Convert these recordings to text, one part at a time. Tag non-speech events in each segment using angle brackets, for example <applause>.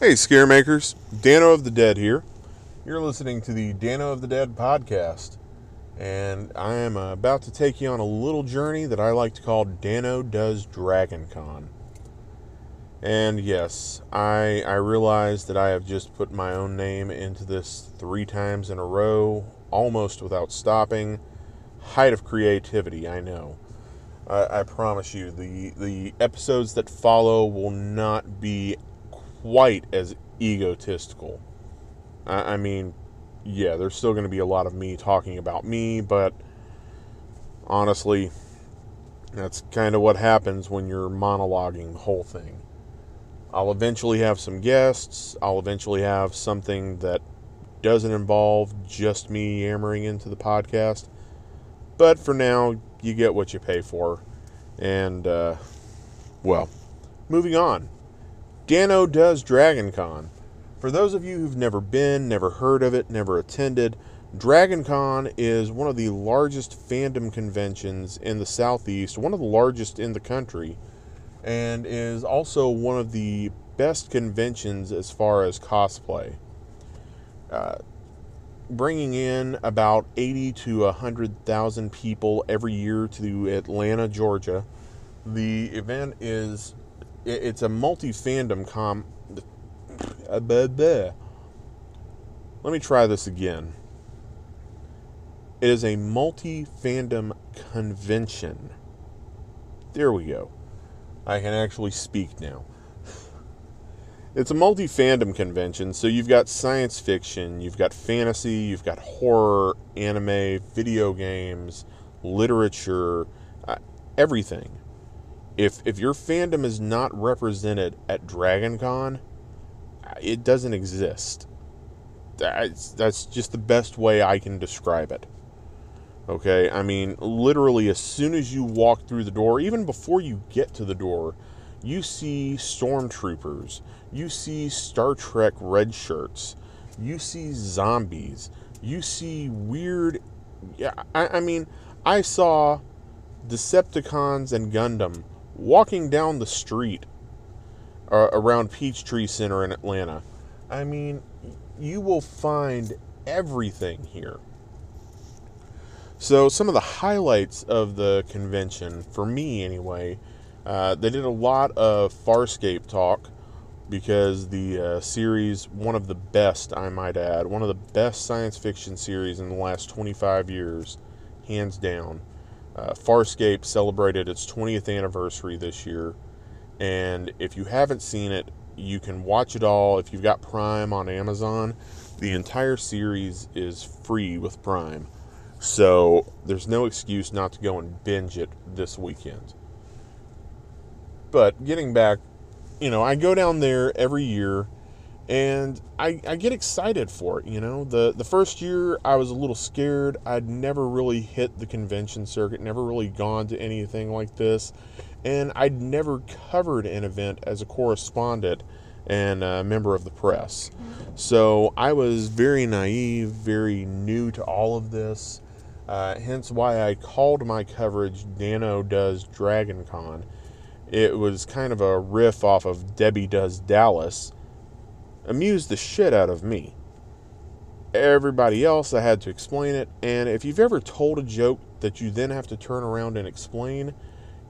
Hey, Scaremakers. Dano of the Dead here. You're listening to the Dano of the Dead podcast. And I am uh, about to take you on a little journey that I like to call Dano Does Dragon Con. And yes, I, I realize that I have just put my own name into this three times in a row, almost without stopping. Height of creativity, I know. I, I promise you, the, the episodes that follow will not be quite as egotistical. I, I mean, yeah, there's still going to be a lot of me talking about me, but honestly, that's kind of what happens when you're monologuing the whole thing. I'll eventually have some guests. I'll eventually have something that doesn't involve just me yammering into the podcast. But for now, you get what you pay for. And, uh, well, moving on. Dano does Dragon Con. For those of you who've never been, never heard of it, never attended, Dragon Con is one of the largest fandom conventions in the Southeast, one of the largest in the country, and is also one of the best conventions as far as cosplay. Uh, bringing in about 80 to 100,000 people every year to Atlanta, Georgia. The event is it's a multi fandom com. Uh, Let me try this again. It is a multi fandom convention. There we go. I can actually speak now. <laughs> It's a multi fandom convention, so you've got science fiction, you've got fantasy, you've got horror, anime, video games, literature, uh, everything if if your fandom is not represented at Dragon Con, it doesn't exist. That's that's just the best way I can describe it. Okay, I mean, literally, as soon as you walk through the door, even before you get to the door, you see stormtroopers, you see Star Trek red shirts, you see zombies, you see weird. Yeah, I, I mean, I saw Decepticons and Gundam walking down the street uh, around Peachtree Center in Atlanta. I mean, you will find everything here. So, some of the highlights of the convention, for me anyway, uh, they did a lot of Farscape talk because the uh, series, one of the best, I might add, one of the best science fiction series in the last 25 years, hands down. Uh, Farscape celebrated its 20th anniversary this year, and if you haven't seen it, you can watch it all. If you've got Prime on Amazon, the entire series is free with Prime. So there's no excuse not to go and binge it this weekend. But getting back, you know, I go down there every year and I, I get excited for it. You know, the the first year I was a little scared. I'd never really hit the convention circuit, never really gone to anything like this, and I'd never covered an event as a correspondent and a member of the press. So I was very naive, very new to all of this. Uh, hence why I called my coverage Dano Does Dragon Con. It was kind of a riff off of Debbie Does Dallas amused the shit out of me. Everybody else, I had to explain it, and if you've ever told a joke that you then have to turn around and explain,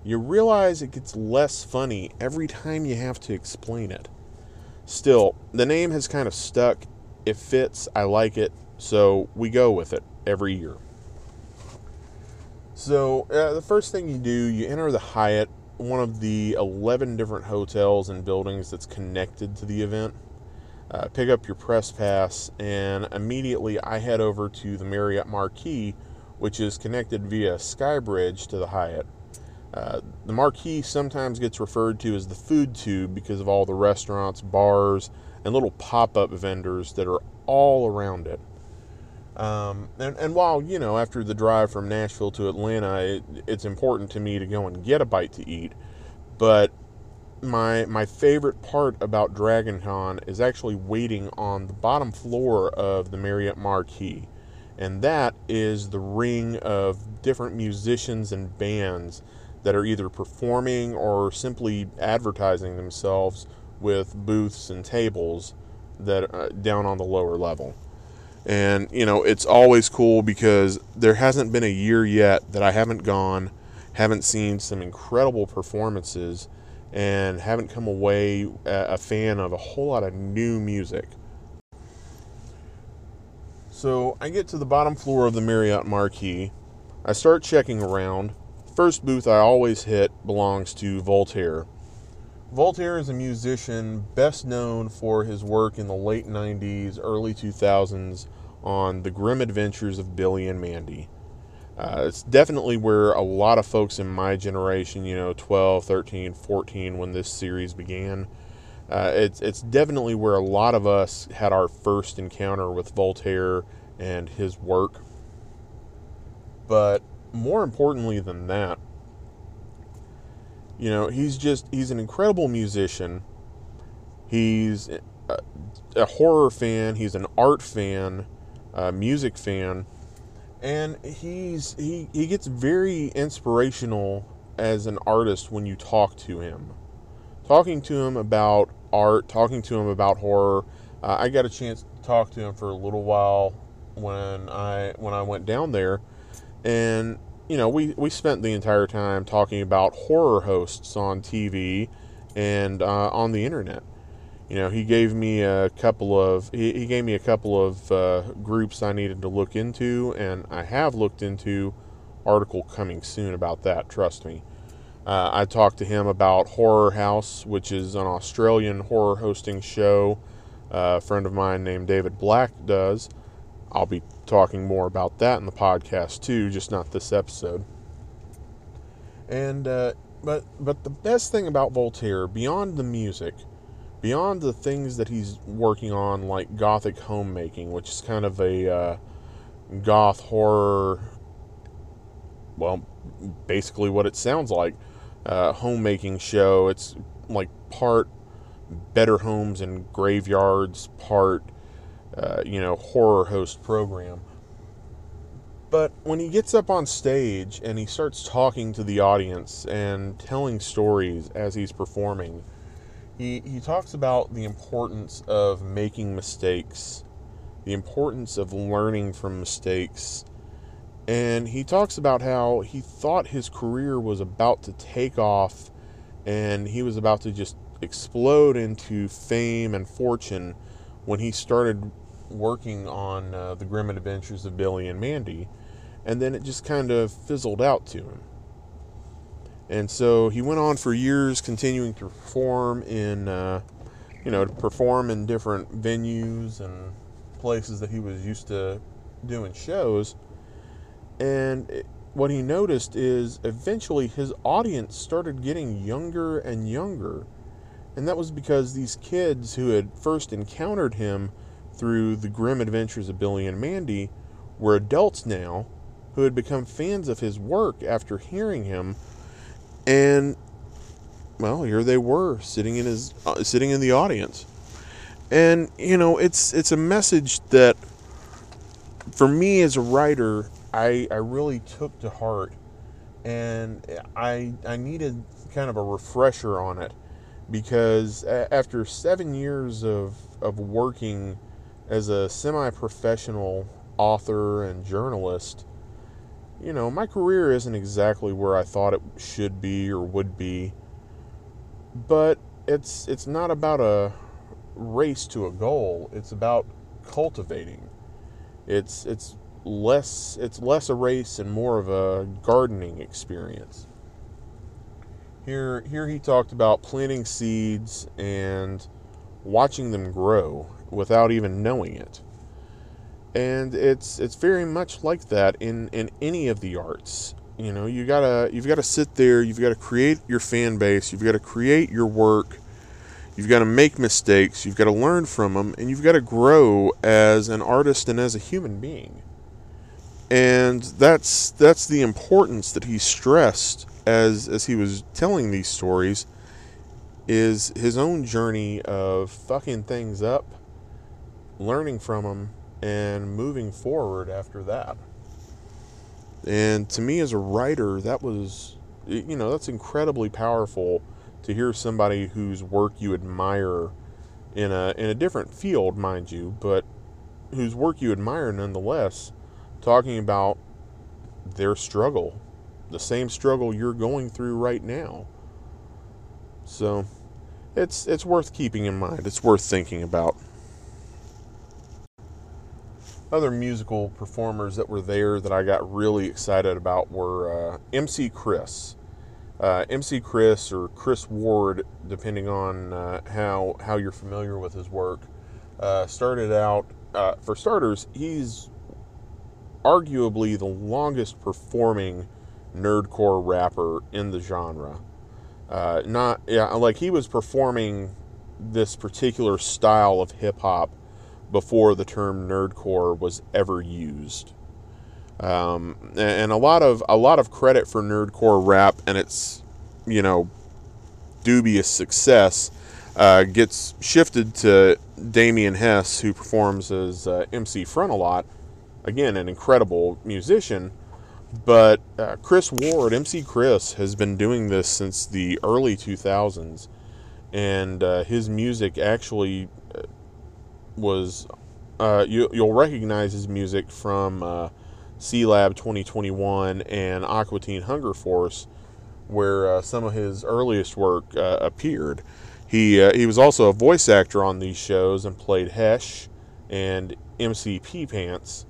you realize it gets less funny every time you have to explain it. Still, the name has kind of stuck. It fits, I like it, so we go with it every year. So, uh, the first thing you do, you enter the Hyatt, one of the 11 different hotels and buildings that's connected to the event uh, pick up your press pass, and immediately I head over to the Marriott Marquis, which is connected via Skybridge to the Hyatt. Uh, the Marquis sometimes gets referred to as the food tube because of all the restaurants, bars, and little pop up vendors that are all around it. Um, and, and, while, you know, after the drive from Nashville to Atlanta, it, it's important to me to go and get a bite to eat, but my my favorite part about DragonCon is actually waiting on the bottom floor of the Marriott Marquis. And that is the ring of different musicians and bands that are either performing or simply advertising themselves with booths and tables that uh, down on the lower level. And you know, it's always cool because there hasn't been a year yet that I haven't gone, haven't seen some incredible performances, and haven't come away a fan of a whole lot of new music. So I get to the bottom floor of the Marriott Marquis. I start checking around. First booth I always hit belongs to Voltaire. Voltaire is a musician best known for his work in the late 90s, early 2000s on The Grim Adventures of Billy and Mandy. Uh, it's definitely where a lot of folks in my generation, you know, 12, 13, 14, when this series began, uh, it's it's definitely where a lot of us had our first encounter with Voltaire and his work. But more importantly than that, you know, he's just he's an incredible musician. He's a, a horror fan. He's an art fan, a music fan, and he's he he gets very inspirational as an artist when you talk to him. Talking to him about art, talking to him about horror. Uh, I got a chance to talk to him for a little while when I when I went down there, and you know we we spent the entire time talking about horror hosts on TV and uh, on the internet. You know, he gave me a couple of he, he gave me a couple of uh, groups I needed to look into, and I have looked into. Article coming soon about that. Trust me. Uh, I talked to him about Horror House, which is an Australian horror hosting show. Uh, a friend of mine named David Black does. I'll be talking more about that in the podcast too, just not this episode. And uh, but but the best thing about Voltaire, beyond the music, beyond the things that he's working on, like gothic homemaking, which is kind of a uh, goth horror. Well, basically what it sounds like uh, homemaking show. It's like part better homes and graveyards, part uh, you know horror host program. But when he gets up on stage and he starts talking to the audience and telling stories as he's performing, he, he talks about the importance of making mistakes, the importance of learning from mistakes, and he talks about how he thought his career was about to take off and he was about to just explode into fame and fortune when he started working on uh, the grim adventures of billy and mandy and then it just kind of fizzled out to him and so he went on for years continuing to perform in uh, you know to perform in different venues and places that he was used to doing shows and what he noticed is eventually his audience started getting younger and younger. And that was because these kids who had first encountered him through the grim adventures of Billy and Mandy were adults now who had become fans of his work after hearing him. And well, here they were sitting in his uh, sitting in the audience. And you know, it's it's a message that for me as a writer I, I really took to heart and I, I needed kind of a refresher on it because after seven years of, of working as a semi professional author and journalist, you know, my career isn't exactly where I thought it should be or would be. But it's it's not about a race to a goal. It's about cultivating. It's it's less it's less a race and more of a gardening experience. Here here he talked about planting seeds and watching them grow without even knowing it. And it's it's very much like that in in any of the arts. You know, you gotta you've got to sit there. You've got to create your fan base. You've got to create your work. You've got to make mistakes. You've got to learn from them, and you've got to grow as an artist and as a human being and that's that's the importance that he stressed as as he was telling these stories is his own journey of fucking things up learning from them and moving forward after that and to me as a writer that was you know that's incredibly powerful to hear somebody whose work you admire in a in a different field, mind you, but whose work you admire nonetheless, talking about their struggle, the same struggle you're going through right now. So, it's it's worth keeping in mind. It's worth thinking about. Other musical performers that were there that I got really excited about were uh, MC Chris. Uh, MC Chris or Chris Ward, depending on uh, how how you're familiar with his work, uh, started out. Uh, for starters, he's arguably the longest performing nerdcore rapper in the genre. Uh, not yeah, like he was performing this particular style of hip hop before the term nerdcore was ever used. Um, and a lot of a lot of credit for nerdcore rap and its you know dubious success uh, gets shifted to Damian Hess, who performs as uh, MC Frontalot, again an incredible musician. But uh, Chris Ward, MC Chris, has been doing this since the early 2000s, and uh, his music actually was. Uh, you, will recognize his music from uh, Sealab 2021 and Aqua Teen Hunger Force, where uh, some of his earliest work appeared. He he was also a voice actor on these shows and played Hesh and MC Pee Pants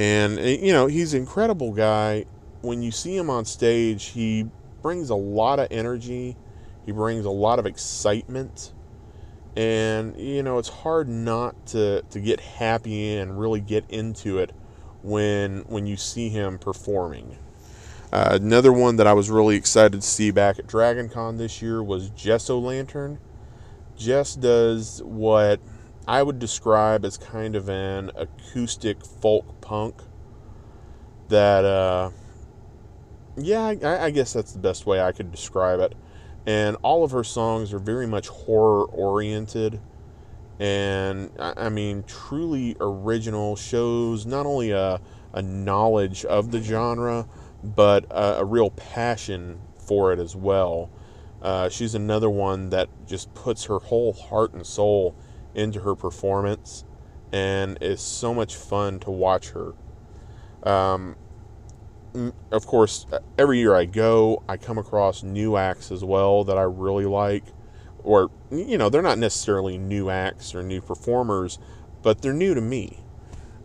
and, eh, you know, he's an incredible guy. When you see him on stage, he brings a lot of energy, he brings a lot of excitement. And, you know, it's hard not to, to get happy and really get into it when when you see him performing. Uh, another one that I was really excited to see back at Dragon Con this year was Jess O'Lantern. Jess does what I would describe as kind of an acoustic folk punk that, uh, yeah, I, I guess that's the best way I could describe it. And all of her songs are very much horror oriented and I mean, truly original shows not only a, a knowledge of the genre, but a, a real passion for it as well. Uh, she's another one that just puts her whole heart and soul into her performance, and it's so much fun to watch her. Um, of course, every year I go, I come across new acts as well that I really like. Or, you know, they're not necessarily new acts or new performers, but they're new to me.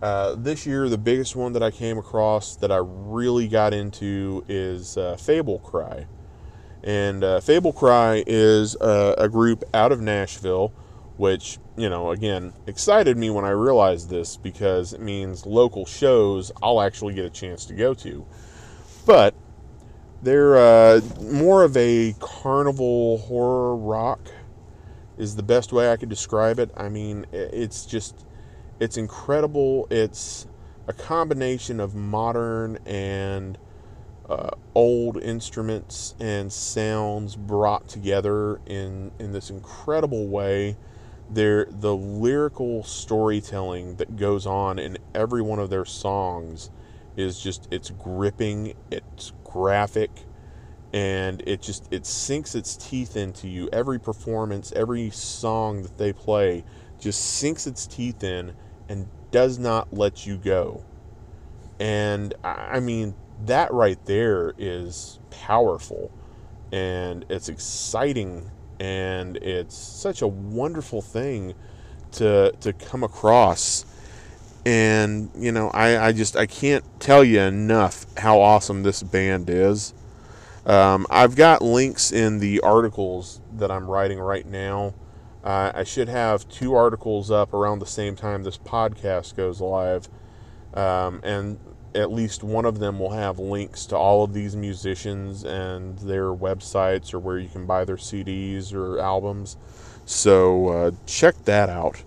Uh, this year, the biggest one that I came across that I really got into is uh, Fable Cry. And uh, Fable Cry is a group out of Nashville which, you know, again, excited me when I realized this because it means local shows I'll actually get a chance to go to. But they're uh, more of a carnival horror rock, is the best way I could describe it. I mean, it's just, it's incredible. It's a combination of modern and uh, old instruments and sounds brought together in, in this incredible way their the lyrical storytelling that goes on in every one of their songs is just it's gripping, it's graphic, and it just it sinks its teeth into you. Every performance, every song that they play just sinks its teeth in and does not let you go. And I mean that right there is powerful and it's exciting and it's such a wonderful thing to to come across. And you know I, I just i can't tell you enough how awesome this band is. Um, i've got links in the articles that i'm writing right now. Uh, i should have two articles up around the same time this podcast goes live. Um, and at least one of them will have links to all of these musicians and their websites or where you can buy their CDs or albums. So uh, check that out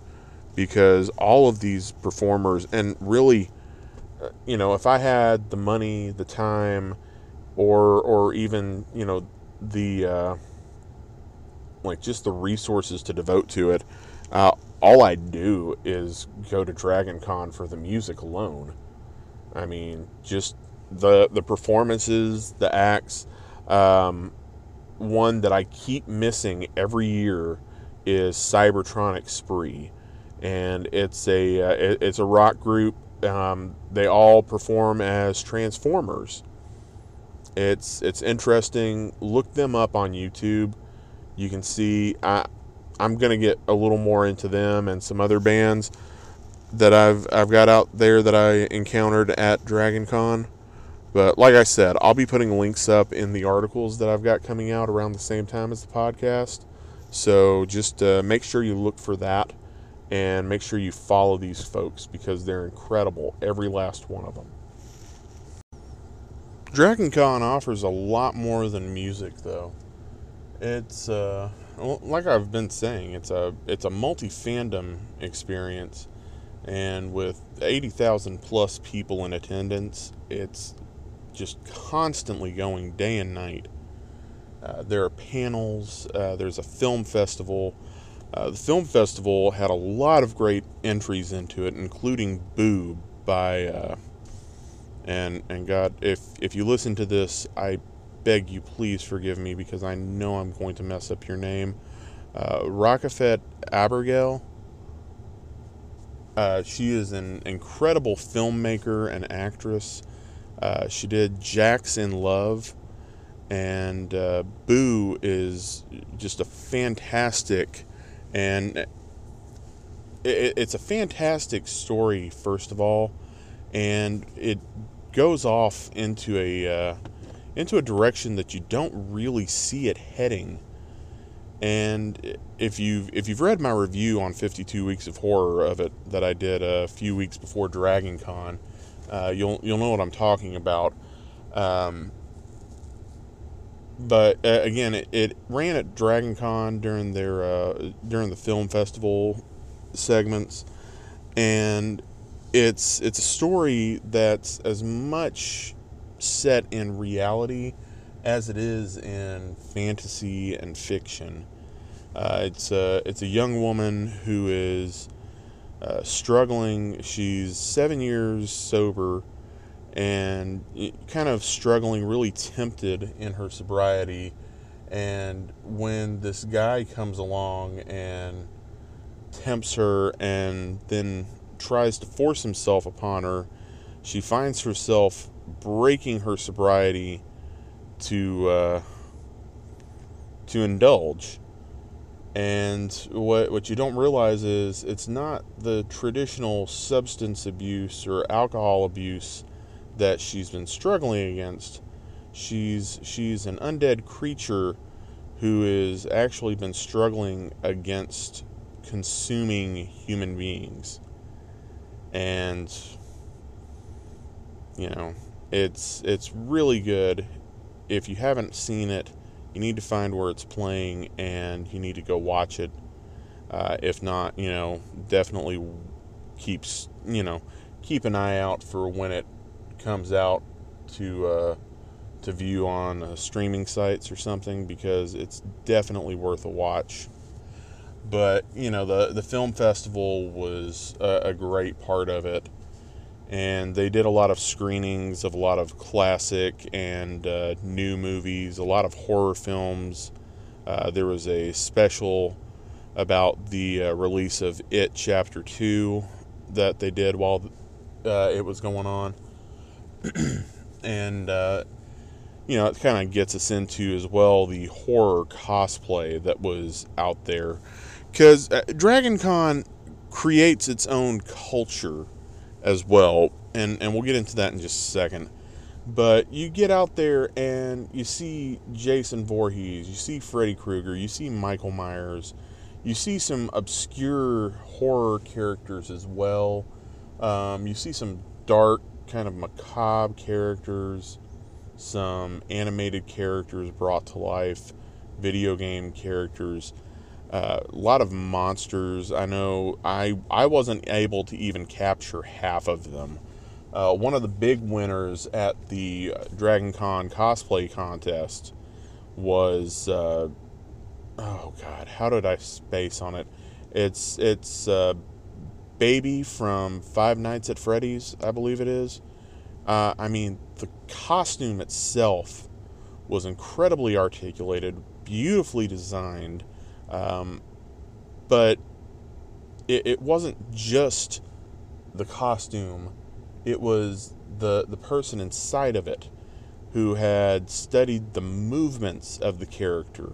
because all of these performers, and really, uh, you know, if I had the money, the time, or or even you know the uh, like just the resources to devote to it, uh, all I do is go to Dragon Con for the music alone. I mean, just the the performances, the acts. Um, one that I keep missing every year is Cybertronic Spree, and it's a uh, it's a rock group. Um, they all perform as Transformers. It's it's interesting. Look them up on YouTube. You can see I I'm gonna get a little more into them and some other bands that I've I've got out there that I encountered at Dragon Con. But like I said, I'll be putting links up in the articles that I've got coming out around the same time as the podcast. So just uh, make sure you look for that and make sure you follow these folks because they're incredible, every last one of them. Dragon Con offers a lot more than music, though. It's uh, like I've been saying, it's a it's a multi fandom experience, and with eighty thousand plus people in attendance, it's just constantly going day and night. Uh, there are panels. Uh, there's a film festival. Uh, the film festival had a lot of great entries into it, including "Boo" by uh, and and God, if if you listen to this, I beg you please forgive me because I know I'm going to mess up your name. Uh, Rockafet. Uh, she is an incredible filmmaker and actress. Uh, she did Jack's in Love, and uh, Boo is just a fantastic, and it, it's a fantastic story. First of all, and it goes off into a uh, into a direction that you don't really see it heading. And if you've if you've read my review on 52 Weeks of Horror of it that I did a few weeks before Dragon Con, uh, you'll you'll know what I'm talking about. Um, but uh, again, it, it, ran at Dragon Con during their uh, during the film festival segments, and it's it's a story that's as much set in reality as it is in fantasy and fiction. Uh, it's a it's a young woman who is uh, struggling. She's seven years sober and kind of struggling, really tempted in her sobriety. And when this guy comes along and tempts her and then tries to force himself upon her, she finds herself breaking her sobriety to uh, to indulge. And what what you don't realize is it's not the traditional substance abuse or alcohol abuse that she's been struggling against. She's she's an undead creature who has actually been struggling against consuming human beings and you know it's it's really good if you haven't seen it you need to find where it's playing and you need to go watch it. Uh, if not you know definitely keeps you know keep an eye out for when it comes out to uh, to view on uh, streaming sites or something because it's definitely worth a watch. But you know the the film festival was a, a, great part of it and they did a lot of screenings of a lot of classic and uh, new movies a lot of horror films. Uh, there was a special about the uh, release of it chapter 2 that they did while uh, it was going on. <clears throat> And uh, you know it kind of gets us into as well the horror cosplay that was out there. Because uh, Dragon Con creates its own culture as well, and and we'll get into that in just a second. But you get out there and you see Jason Voorhees, you see Freddy Krueger, you see Michael Myers, you see some obscure horror characters as well. Um, you see some dark, kind of macabre characters, some animated characters brought to life, video game characters. Uh, a lot of monsters. I know I I wasn't able to even capture half of them. Uh, one of the big winners at the Dragon Con cosplay contest was uh, oh god, how did I space on it? It's it's uh, Baby from Five Nights at Freddy's, I believe it is. Uh, I mean, the costume itself was incredibly articulated, beautifully designed, um, but it, it wasn't just the costume; it was the the person inside of it who had studied the movements of the character,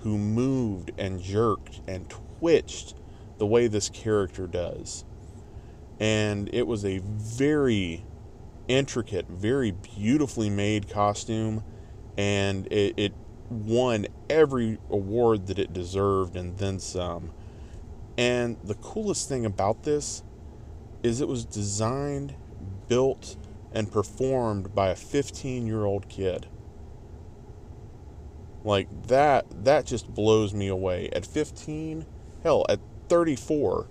who moved and jerked and twitched the way this character does. And it was a very intricate, very beautifully made costume, and it, it won every award that it deserved and then some. And the coolest thing about this is it was designed, built, and performed by a 15 year old kid. Like that, that just blows me away. At 15, hell, at 34,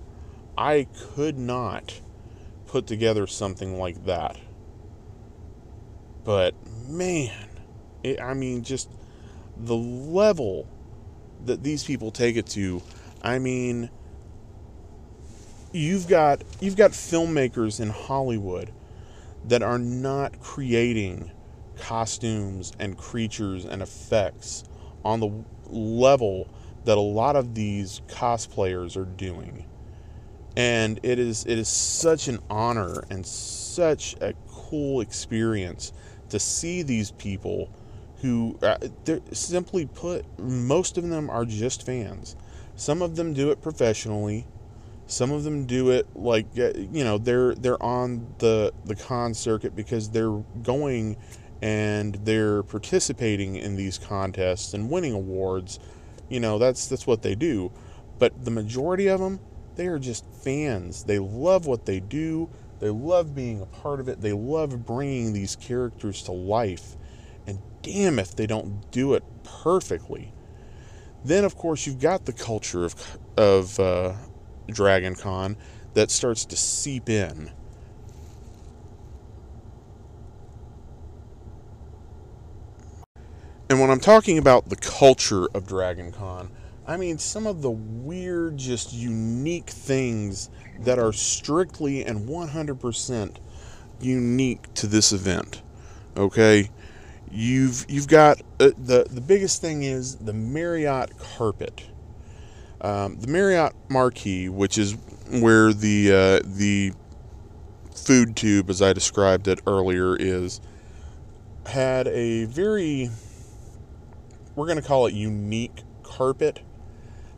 I could not put together something like that. But man, it, I mean, just the level that these people take it to. I mean, you've got you've got filmmakers in Hollywood that are not creating costumes and creatures and effects on the level that a lot of these cosplayers are doing. And it is it is such an honor and such a cool experience to see these people who uh, simply put most of them are just fans. Some of them do it professionally, some of them do it like uh, you know they're they're on the the con circuit because they're going and they're participating in these contests and winning awards. You know that's that's what they do. But the majority of them, they are just fans. They love what they do. They love being a part of it. They love bringing these characters to life. Damn if they don't do it perfectly. Then, of course, you've got the culture of of uh, Dragon Con that starts to seep in. And when I'm talking about the culture of Dragon Con, I mean some of the weird, just unique things that are strictly and 100% unique to this event. Okay? You've you've got uh, the the biggest thing is the Marriott carpet. Um, the Marriott Marquis, which is where the uh, the food tube, as I described it earlier, is, had a very we're going to call it unique carpet.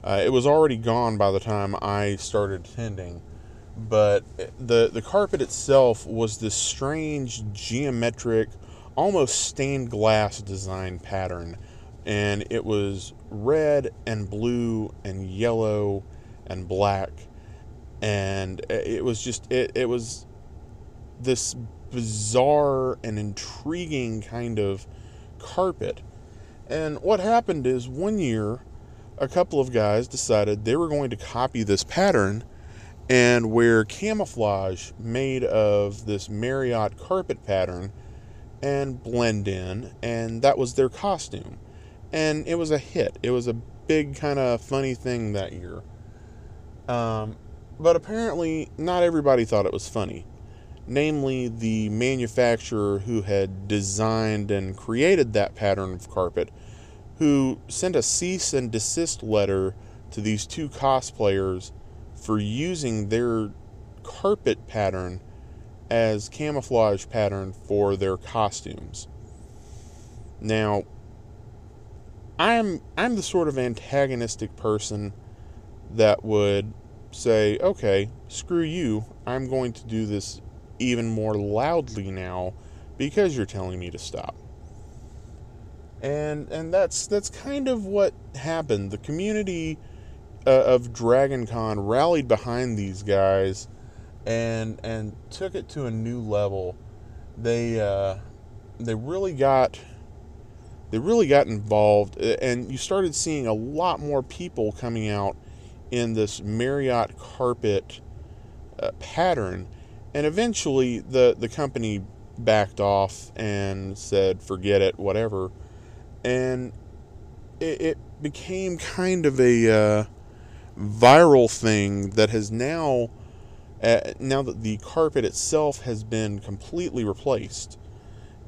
Uh, it was already gone by the time I started attending, but the the carpet itself was this strange geometric, almost stained glass design pattern. And it was red and blue and yellow and black. And it was just it, it was this bizarre and intriguing kind of carpet. And what happened is one year a couple of guys decided they were going to copy this pattern and wear camouflage made of this Marriott carpet pattern and blend in, and that was their costume and it was a hit. It was a big kind of funny thing that year. Um, but apparently, not everybody thought it was funny. Namely, the manufacturer who had designed and created that pattern of carpet, who sent a cease and desist letter to these two cosplayers for using their carpet pattern as camouflage pattern for their costumes. Now, I'm I'm the sort of antagonistic person that would say, "Okay, screw you. I'm going to do this even more loudly now because you're telling me to stop." And and that's that's kind of what happened. The community uh, of Dragon Con rallied behind these guys and and took it to a new level. They uh, they really got they really got involved and you started seeing a lot more people coming out in this Marriott carpet uh, pattern and eventually the the company backed off and said forget it whatever and it, it became kind of a uh, viral thing that has now uh, now that the carpet itself has been completely replaced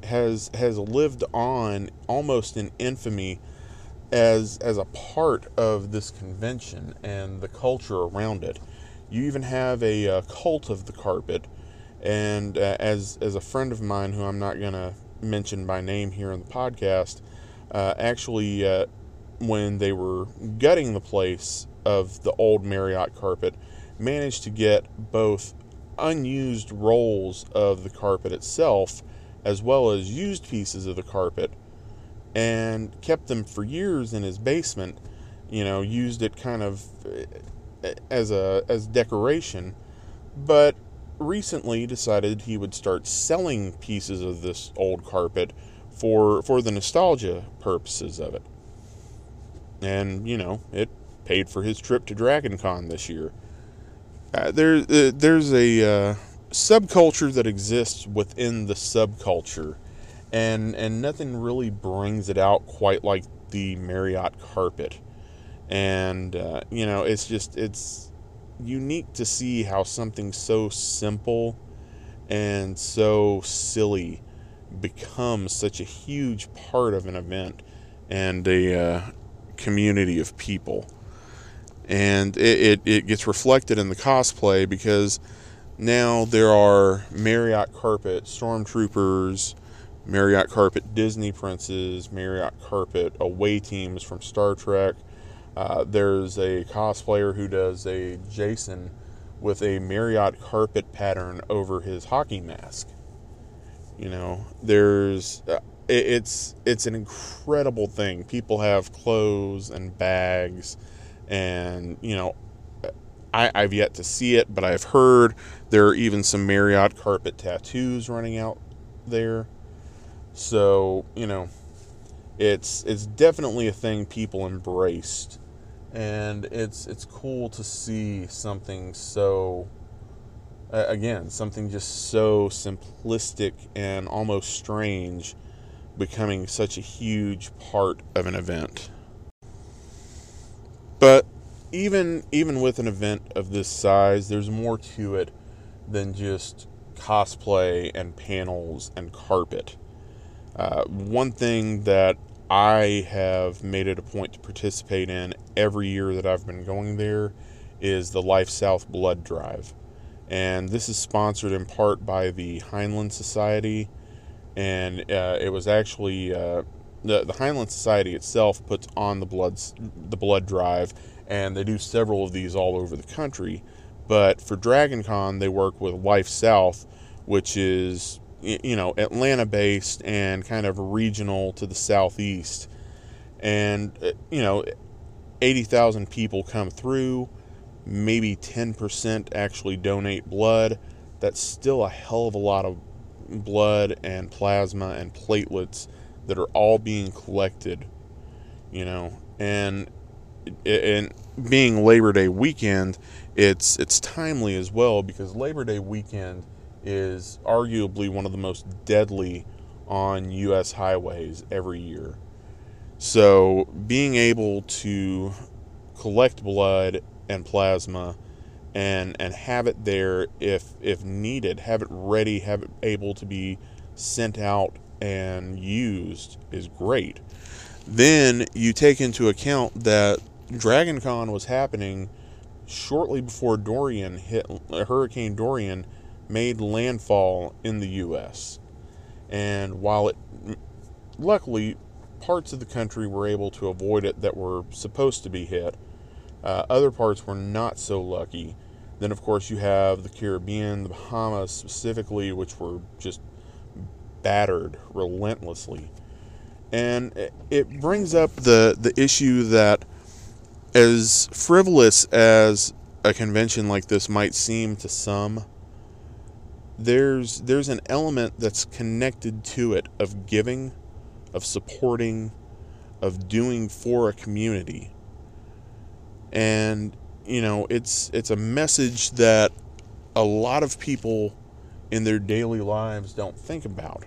has has lived on almost in infamy. as as a part of this convention and the culture around it. You even have a, uh, cult of the carpet, and uh, as as a friend of mine who I'm not gonna mention by name here in the podcast, uh, actually uh, when they were gutting the place of the old Marriott carpet, managed to get both unused rolls of the carpet itself as well as used pieces of the carpet and kept them for years in his basement you know used it kind of eh, as a as decoration. But recently decided he would start selling pieces of this old carpet for for the nostalgia purposes of it. And you know it paid for his trip to DragonCon this year uh, there, uh, there's a uh, subculture that exists within the subculture, and and nothing really brings it out quite like the Marriott carpet. And uh, you know, it's just it's unique to see how something so simple and so silly becomes such a huge part of an event and a uh, community of people and it, it, it gets reflected in the cosplay because now there are Marriott carpet stormtroopers, Marriott carpet Disney princes, Marriott carpet away teams from Star Trek. Uh, there's a cosplayer who does a Jason with a Marriott carpet pattern over his hockey mask. You know, there's uh, it, it's it's an incredible thing. People have clothes and bags and you know I, I've yet to see it, but I've heard there are even some Marriott carpet tattoos running out there. So you know, it's it's definitely a thing people embraced, and it's it's cool to see something so. Again, something just so simplistic and almost strange becoming such a huge part of an event. But even even with an event of this size, there's more to it than just cosplay and panels and carpet. Uh, one thing that I have made it a point to participate in every year that I've been going there is the Life South Blood Drive. And this is sponsored in part by the Heinlein Society. And uh, it was actually uh, the, the Heinlein Society itself puts on the blood the blood drive, and they do several of these all over the country. But for DragonCon, they work with Life South, which is you know Atlanta based and kind of regional to the southeast, and uh, you know eighty thousand people come through. Maybe ten percent actually donate blood. That's still a hell of a lot of blood and plasma and platelets that are all being collected, you know, and and being Labor Day weekend, it's it's timely as well because Labor Day weekend is arguably one of the most deadly on U.S. highways every year. So being able to collect blood and plasma and and have it there if if needed, have it ready, have it able to be sent out and used is great. Then you take into account that DragonCon was happening shortly before Dorian hit Hurricane Dorian made landfall in the US. And while it luckily parts of the country were able to avoid it that were supposed to be hit, uh, other parts were not so lucky. Then, of course, you have the Caribbean, the Bahamas specifically, which were just battered relentlessly. And it brings up the, the issue that, as frivolous as a convention like this might seem to some, there's there's an element that's connected to it of giving, of supporting, of doing for a community. And you know, it's it's a message that a lot of people in their daily lives don't think about.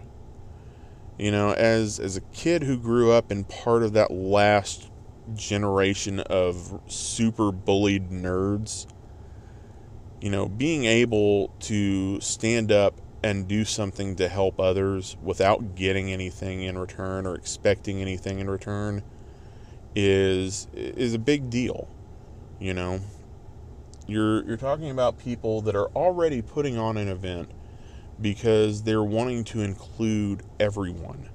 You know, as as a kid who grew up in part of that last generation of super bullied nerds, you know, being able to stand up and do something to help others without getting anything in return or expecting anything in return is is a big deal. You know, you're you're talking about people that are already putting on an event because they're wanting to include everyone.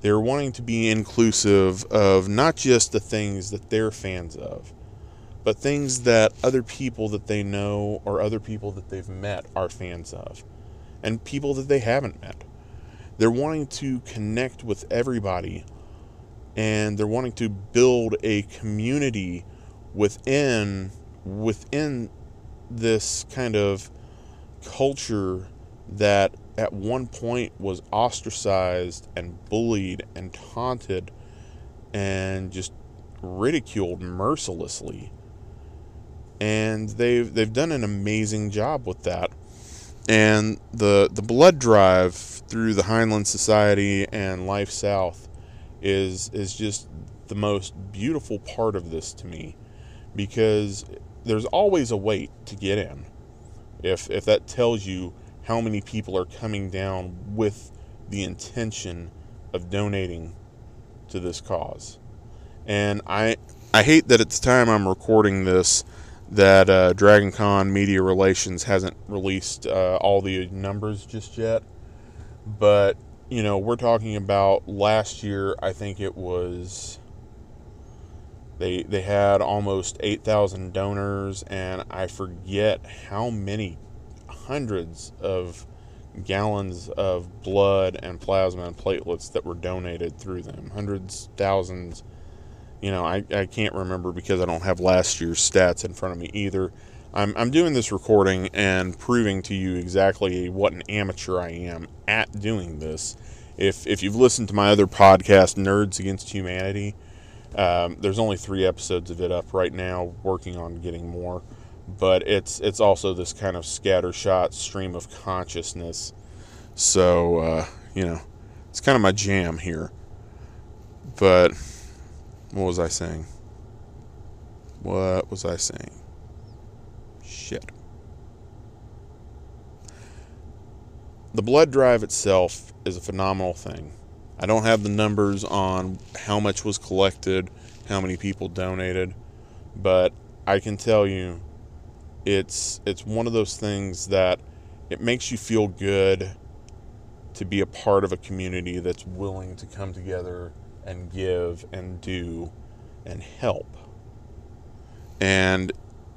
They're wanting to be inclusive of not just the things that they're fans of, but things that other people that they know or other people that they've met are fans of, and people that they haven't met. They're wanting to connect with everybody and they're wanting to build a community within within this kind of culture that at one point was ostracized and bullied and taunted and just ridiculed mercilessly. And they've they've done an amazing job with that. And the the blood drive through the Heinlein Society and Life South is is just the most beautiful part of this to me because there's always a wait to get in. If if that tells you how many people are coming down with the intention of donating to this cause. And I I hate that at the time I'm recording this that uh, Dragon Con Media Relations hasn't released uh, all the numbers just yet. But, you know, we're talking about last year, I think it was they they had almost 8,000 donors and I forget how many hundreds of gallons of blood and plasma and platelets that were donated through them. Hundreds, thousands. You know, I, I can't remember because I don't have last year's stats in front of me either. I'm, I'm doing this recording and proving to you exactly what an amateur I am at doing this. If, if you've listened to my other podcast, Nerds Against Humanity, um, there's only three episodes of it up right now, working on getting more but it's it's also this kind of scattershot stream of consciousness. So uh, you know, it's kind of my jam here. But what was I saying? What was I saying? Shit. The blood drive itself is a phenomenal thing. I don't have the numbers on how much was collected, how many people donated, but I can tell you it's it's one of those things that it makes you feel good to be a part of a community that's willing to come together and give and do and help. And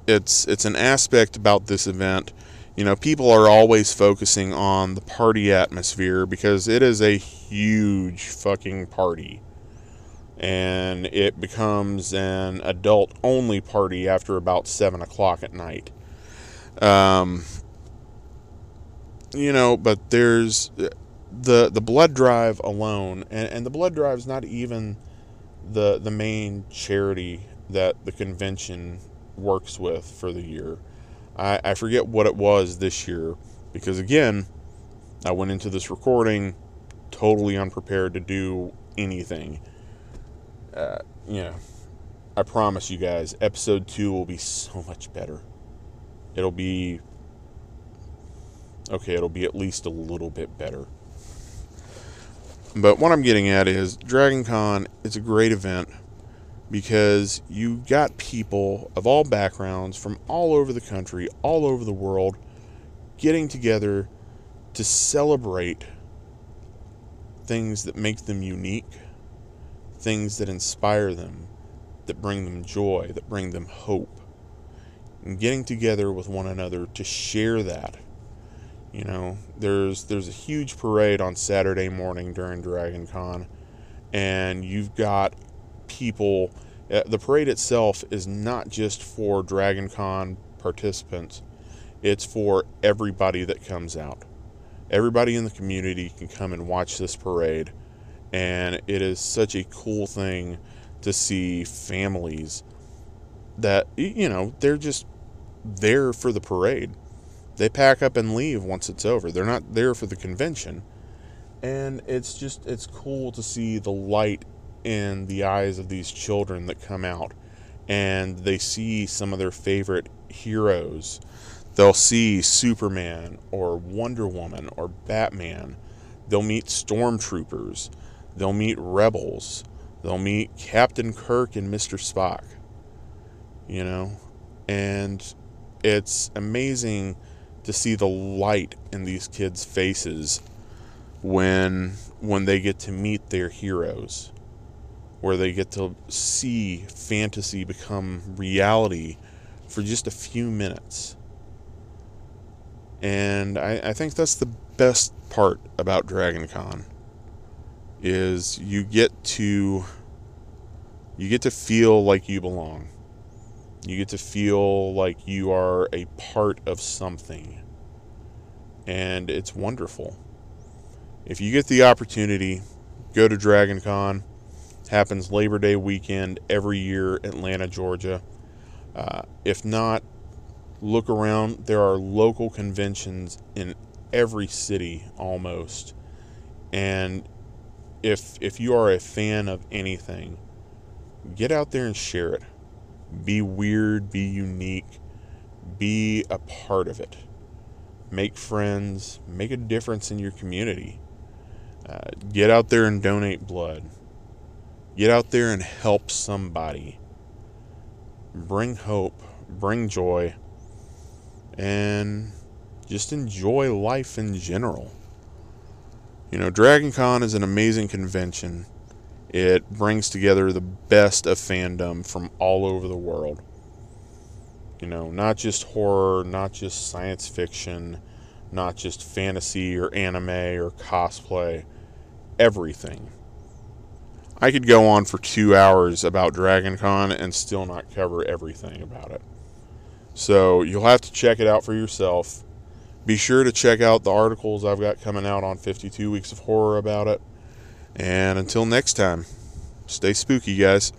it's it's an aspect about this event. You know, people are always focusing on the party atmosphere because it is a huge fucking party. And it becomes an adult only party after about seven o'clock at night. Um, you know, but there's the the blood drive alone, and, and the blood drive is not even the the main charity that the convention works with for the year. I, I forget what it was this year because again, I went into this recording totally unprepared to do anything. Uh, you know, I promise you guys, episode two will be so much better it'll be okay, it'll be at least a little bit better. But what I'm getting at is Dragon Con is a great event because you got people of all backgrounds from all over the country, all over the world getting together to celebrate things that make them unique, things that inspire them, that bring them joy, that bring them hope and getting together with one another to share that. You know, there's there's a huge parade on Saturday morning during Dragon Con, and you've got people. Uh, the parade itself is not just for Dragon Con participants; it's for everybody that comes out. Everybody in the community can come and watch this parade, and it is such a cool thing to see families that you know they're just there for the parade. They pack up and leave once it's over. They're not there for the convention. And it's just it's cool to see the light in the eyes of these children that come out and they see some of their favorite heroes. They'll see Superman or Wonder Woman or Batman. They'll meet stormtroopers. They'll meet rebels. They'll meet Captain Kirk and Mr. Spock. You know, and it's amazing to see the light in these kids' faces when when they get to meet their heroes where they get to see fantasy become reality for just a few minutes. And I, I think that's the best part about dragon con is you get to you get to feel like you belong you get to feel like you are a part of something. And it's wonderful. If you get the opportunity, go to Dragon Con. Happens Labor Day weekend every year, Atlanta, Georgia. Uh, if not, look around. There are local conventions in every city almost. And if if you are a fan of anything, get out there and share it. Be weird, be unique, be a part of it. Make friends, make a difference in your community. Uh, get out there and donate blood. Get out there and help somebody. Bring hope, bring joy, and just enjoy life in general. You know, Dragon Con is an amazing convention it brings together the best of fandom from all over the world. You know, not just horror, not just science fiction, not just fantasy or anime or cosplay, everything. I could go on for two hours about Dragon Con and still not cover everything about it. So you'll have to check it out for yourself. Be sure to check out the articles I've got coming out on 52 Weeks of Horror about it. And until next time, stay spooky, guys.